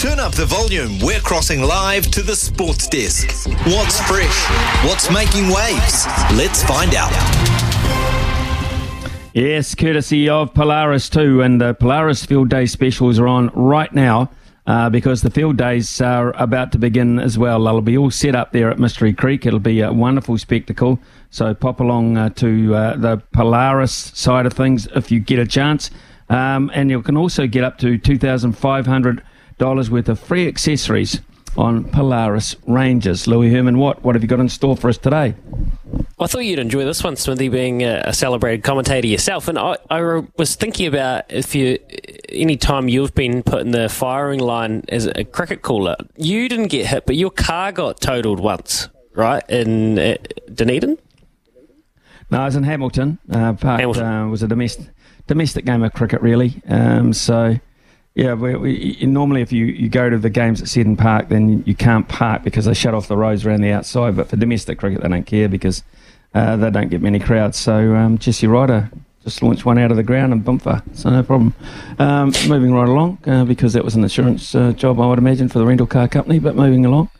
Turn up the volume. We're crossing live to the sports desk. What's fresh? What's making waves? Let's find out. Yes, courtesy of Polaris too, and the Polaris Field Day specials are on right now. Uh, because the field days are about to begin as well. They'll be all set up there at Mystery Creek. It'll be a wonderful spectacle. So pop along uh, to uh, the Polaris side of things if you get a chance. Um, and you can also get up to $2,500 worth of free accessories on Polaris Rangers. Louis Herman, what, what have you got in store for us today? I thought you'd enjoy this one, Smithy, being a, celebrated commentator yourself. And I, I, was thinking about if you, any time you've been put in the firing line as a cricket caller, you didn't get hit, but your car got totaled once, right, in uh, Dunedin? No, I was in Hamilton. Uh, parked, Hamilton. Uh, was a domestic domestic game of cricket, really. Um, so, yeah, we, we, normally if you, you go to the games at Seddon Park, then you can't park because they shut off the roads around the outside. But for domestic cricket, they don't care because uh, they don't get many crowds. So um, Jesse Ryder just launched one out of the ground and bumper, so no problem. Um, moving right along uh, because that was an insurance uh, job, I would imagine, for the rental car company. But moving along.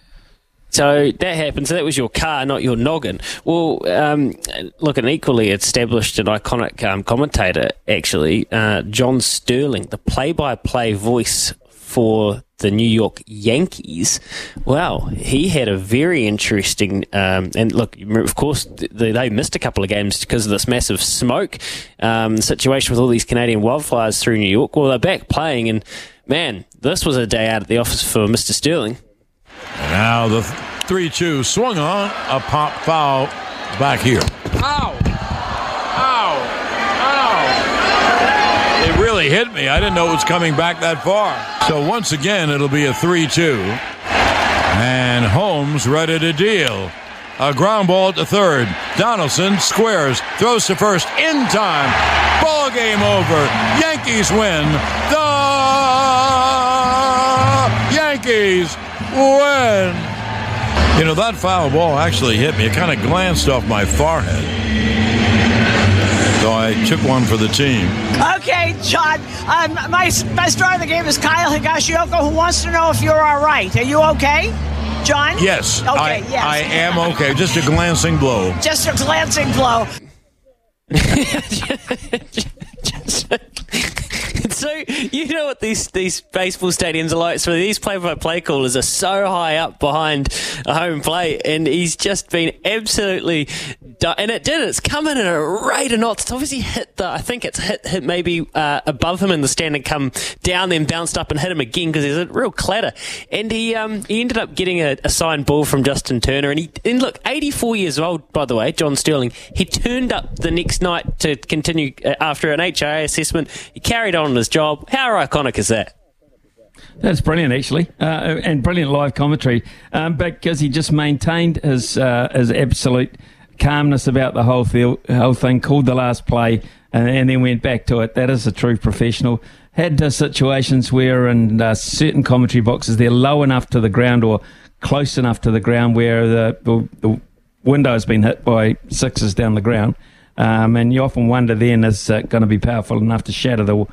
So that happened. So that was your car, not your noggin. Well, um, look, an equally established and iconic um, commentator, actually, uh, John Sterling, the play-by-play voice for the New York Yankees. Well, he had a very interesting, um, and look, of course, they missed a couple of games because of this massive smoke um, situation with all these Canadian wildfires through New York. Well, they're back playing, and man, this was a day out at the office for Mr. Sterling. Now the 3 2 swung on, a pop foul back here. Ow! Ow! Ow! It really hit me. I didn't know it was coming back that far. So once again, it'll be a 3 2. And Holmes ready to deal. A ground ball to third. Donaldson squares, throws to first in time. Ball game over. Yankees win. The Yankees win. You know, that foul ball actually hit me. It kind of glanced off my forehead. So I took one for the team. Okay, John. Um, my best star of the game is Kyle Higashioka, who wants to know if you're all right. Are you okay, John? Yes. Okay, I, yes. I am okay. Just a glancing blow. Just a glancing blow. Just, so you know what these these baseball stadiums are like. So these play-by-play callers are so high up behind a home plate, and he's just been absolutely. And it did. It's coming at a rate of knots. It's obviously hit the. I think it's hit hit maybe uh, above him in the stand and come down, then bounced up and hit him again because there's a real clatter. And he um he ended up getting a, a signed ball from Justin Turner. And he and look, 84 years old by the way, John Sterling. He turned up the next night to continue uh, after an HIA assessment. He carried on his job. How iconic is that? That's brilliant, actually, uh, and brilliant live commentary. Um, because he just maintained his uh, his absolute calmness about the whole whole thing. Called the last play, and, and, then went back to it. That is a true professional. Had uh, situations where in uh, certain commentary boxes they're low enough to the ground or close enough to the ground where the, the, the window has been hit by sixes down the ground um, and you often wonder then is it going to be powerful enough to shatter the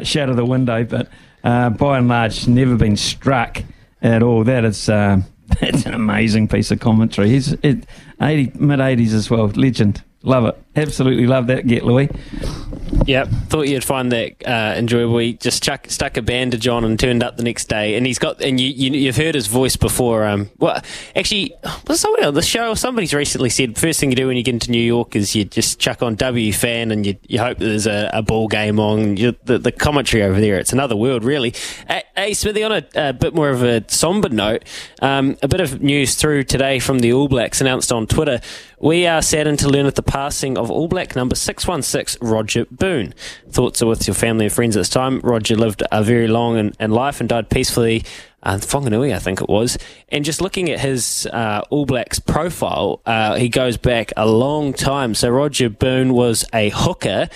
shatter the window. But uh, by and large, never been struck at all. That is uh, that's an amazing piece of commentary. He's it, 80, mid eighties as well, legend. Love it. Absolutely love that get, Louis. Yep, thought you'd find that uh, enjoyable. He just chuck, stuck a bandage on and turned up the next day, and he's got and you, you have heard his voice before. Um, well, actually, was somebody on the show? Somebody's recently said first thing you do when you get into New York is you just chuck on WFAN and you, you hope there's a, a ball game on. You, the, the commentary over there, it's another world, really. Hey, Smithy, on a, a bit more of a somber note, um, a bit of news through today from the All Blacks announced on Twitter. We are saddened to learn of the passing of All Black number 616, Roger Boone. Thoughts are with your family and friends at this time. Roger lived a very long and, and life and died peacefully uh, I think it was. And just looking at his uh, All Blacks profile, uh, he goes back a long time. So Roger Boone was a hooker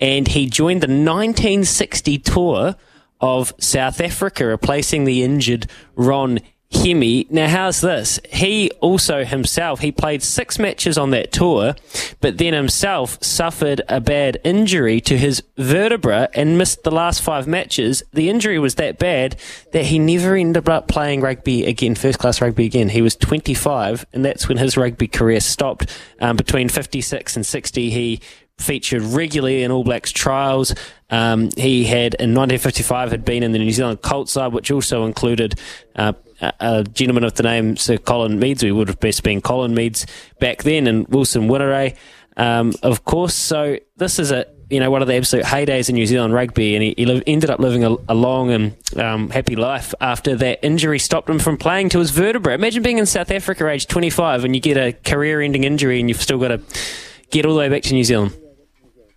and he joined the 1960 tour of South Africa, replacing the injured Ron Hemi. Now, how's this? He also himself, he played six matches on that tour, but then himself suffered a bad injury to his vertebra and missed the last five matches. The injury was that bad that he never ended up playing rugby again, first class rugby again. He was 25, and that's when his rugby career stopped. Um, between 56 and 60, he featured regularly in All Blacks trials. Um, he had in 1955 had been in the New Zealand Colt side, which also included uh, a, gentleman of the name Sir Colin Meads. We would have best been Colin Meads back then, and Wilson Whineray, um, of course. So this is a you know one of the absolute heydays in New Zealand rugby, and he, he ended up living a, a long and um, happy life after that injury stopped him from playing to his vertebra. Imagine being in South Africa, age 25, and you get a career-ending injury, and you've still got to get all the way back to New Zealand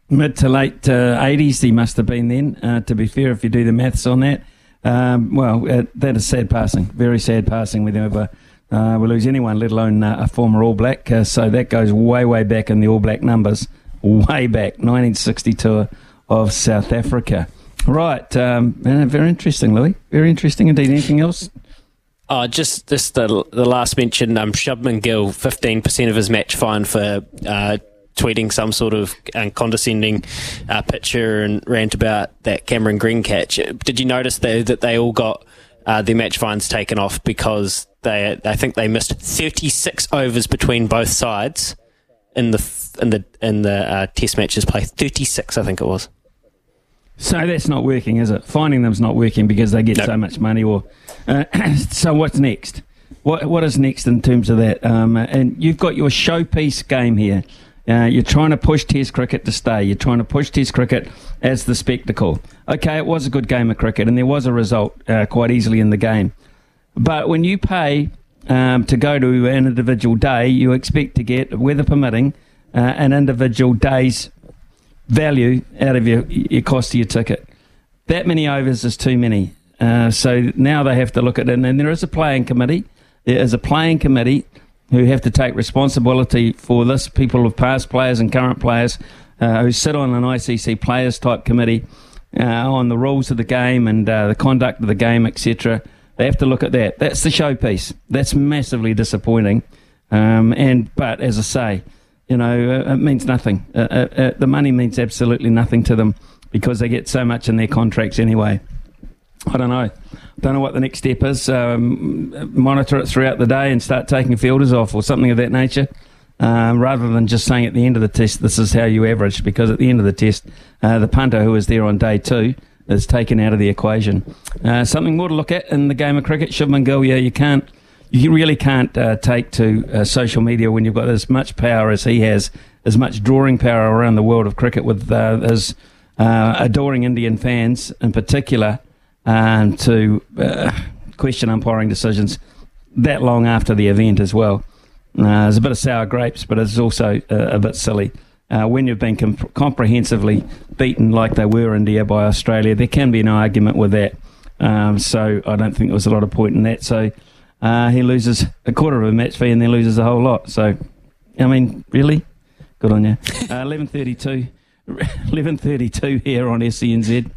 mid to late uh, 80s he must have been then uh, to be fair if you do the maths on that um, well uh, that is sad passing very sad passing whenever uh, we lose anyone let alone uh, a former all black uh, so that goes way way back in the all black numbers way back 1962 of south africa. Right um, very interesting louis. Very interesting indeed. Anything else? Oh, just this the the last mention. Um, Shubman Gill, fifteen percent of his match fine for uh, tweeting some sort of uh, condescending uh, picture and rant about that Cameron Green catch. Did you notice though that they all got uh, their match fines taken off because they I think they missed 36 overs between both sides in the in the in the uh, test matches play 36 I think it was. So that's not working, is it? Finding them's not working because they get nope. so much money. Or uh, so what's next? What what is next in terms of that? Um, and you've got your showpiece game here. Uh, you're trying to push Test cricket to stay. You're trying to push Test cricket as the spectacle. Okay, it was a good game of cricket, and there was a result uh, quite easily in the game. But when you pay um, to go to an individual day, you expect to get, weather permitting, uh, an individual day's value out of your, your cost of your ticket. That many overs is too many. Uh, so now they have to look at it, and there is a playing committee. There is a playing committee who have to take responsibility for this. People of past players and current players uh, who sit on an ICC players type committee uh, on the rules of the game and uh, the conduct of the game, etc. They have to look at that. That's the showpiece. That's massively disappointing. Um, and but as I say, you know, uh, it means nothing. Uh, uh, the money means absolutely nothing to them because they get so much in their contracts anyway. I don't know. Don't know what the next step is. Um, monitor it throughout the day and start taking fielders off or something of that nature. Um, rather than just saying at the end of the test, this is how you average, because at the end of the test, uh, the punter who was there on day two is taken out of the equation. Uh, something more to look at in the game of cricket. Shubman Gill, yeah, you can't, you really can't uh, take to uh, social media when you've got as much power as he has, as much drawing power around the world of cricket with uh, his uh, adoring Indian fans in particular um, to uh, question umpiring decisions that long after the event as well. Uh, there's a bit of sour grapes, but it's also uh, a bit silly. Uh, when you've been comp- comprehensively beaten like they were India by Australia, there can be no argument with that. Um, so I don't think there was a lot of point in that. So uh, he loses a quarter of a match fee and then loses a whole lot. So, I mean, really? Good on you. 11.32. Uh, 11.32 here on SENZ.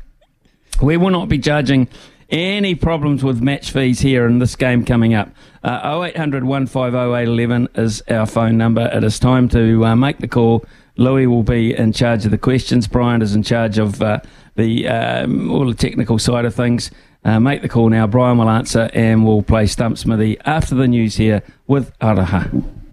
We will not be judging any problems with match fees here in this game coming up. Uh, 0800 150 is our phone number. It is time to uh, make the call. Louis will be in charge of the questions. Brian is in charge of uh, the um, all the technical side of things. Uh, make the call now. Brian will answer, and we'll play Stump Smithy after the news here with Araha.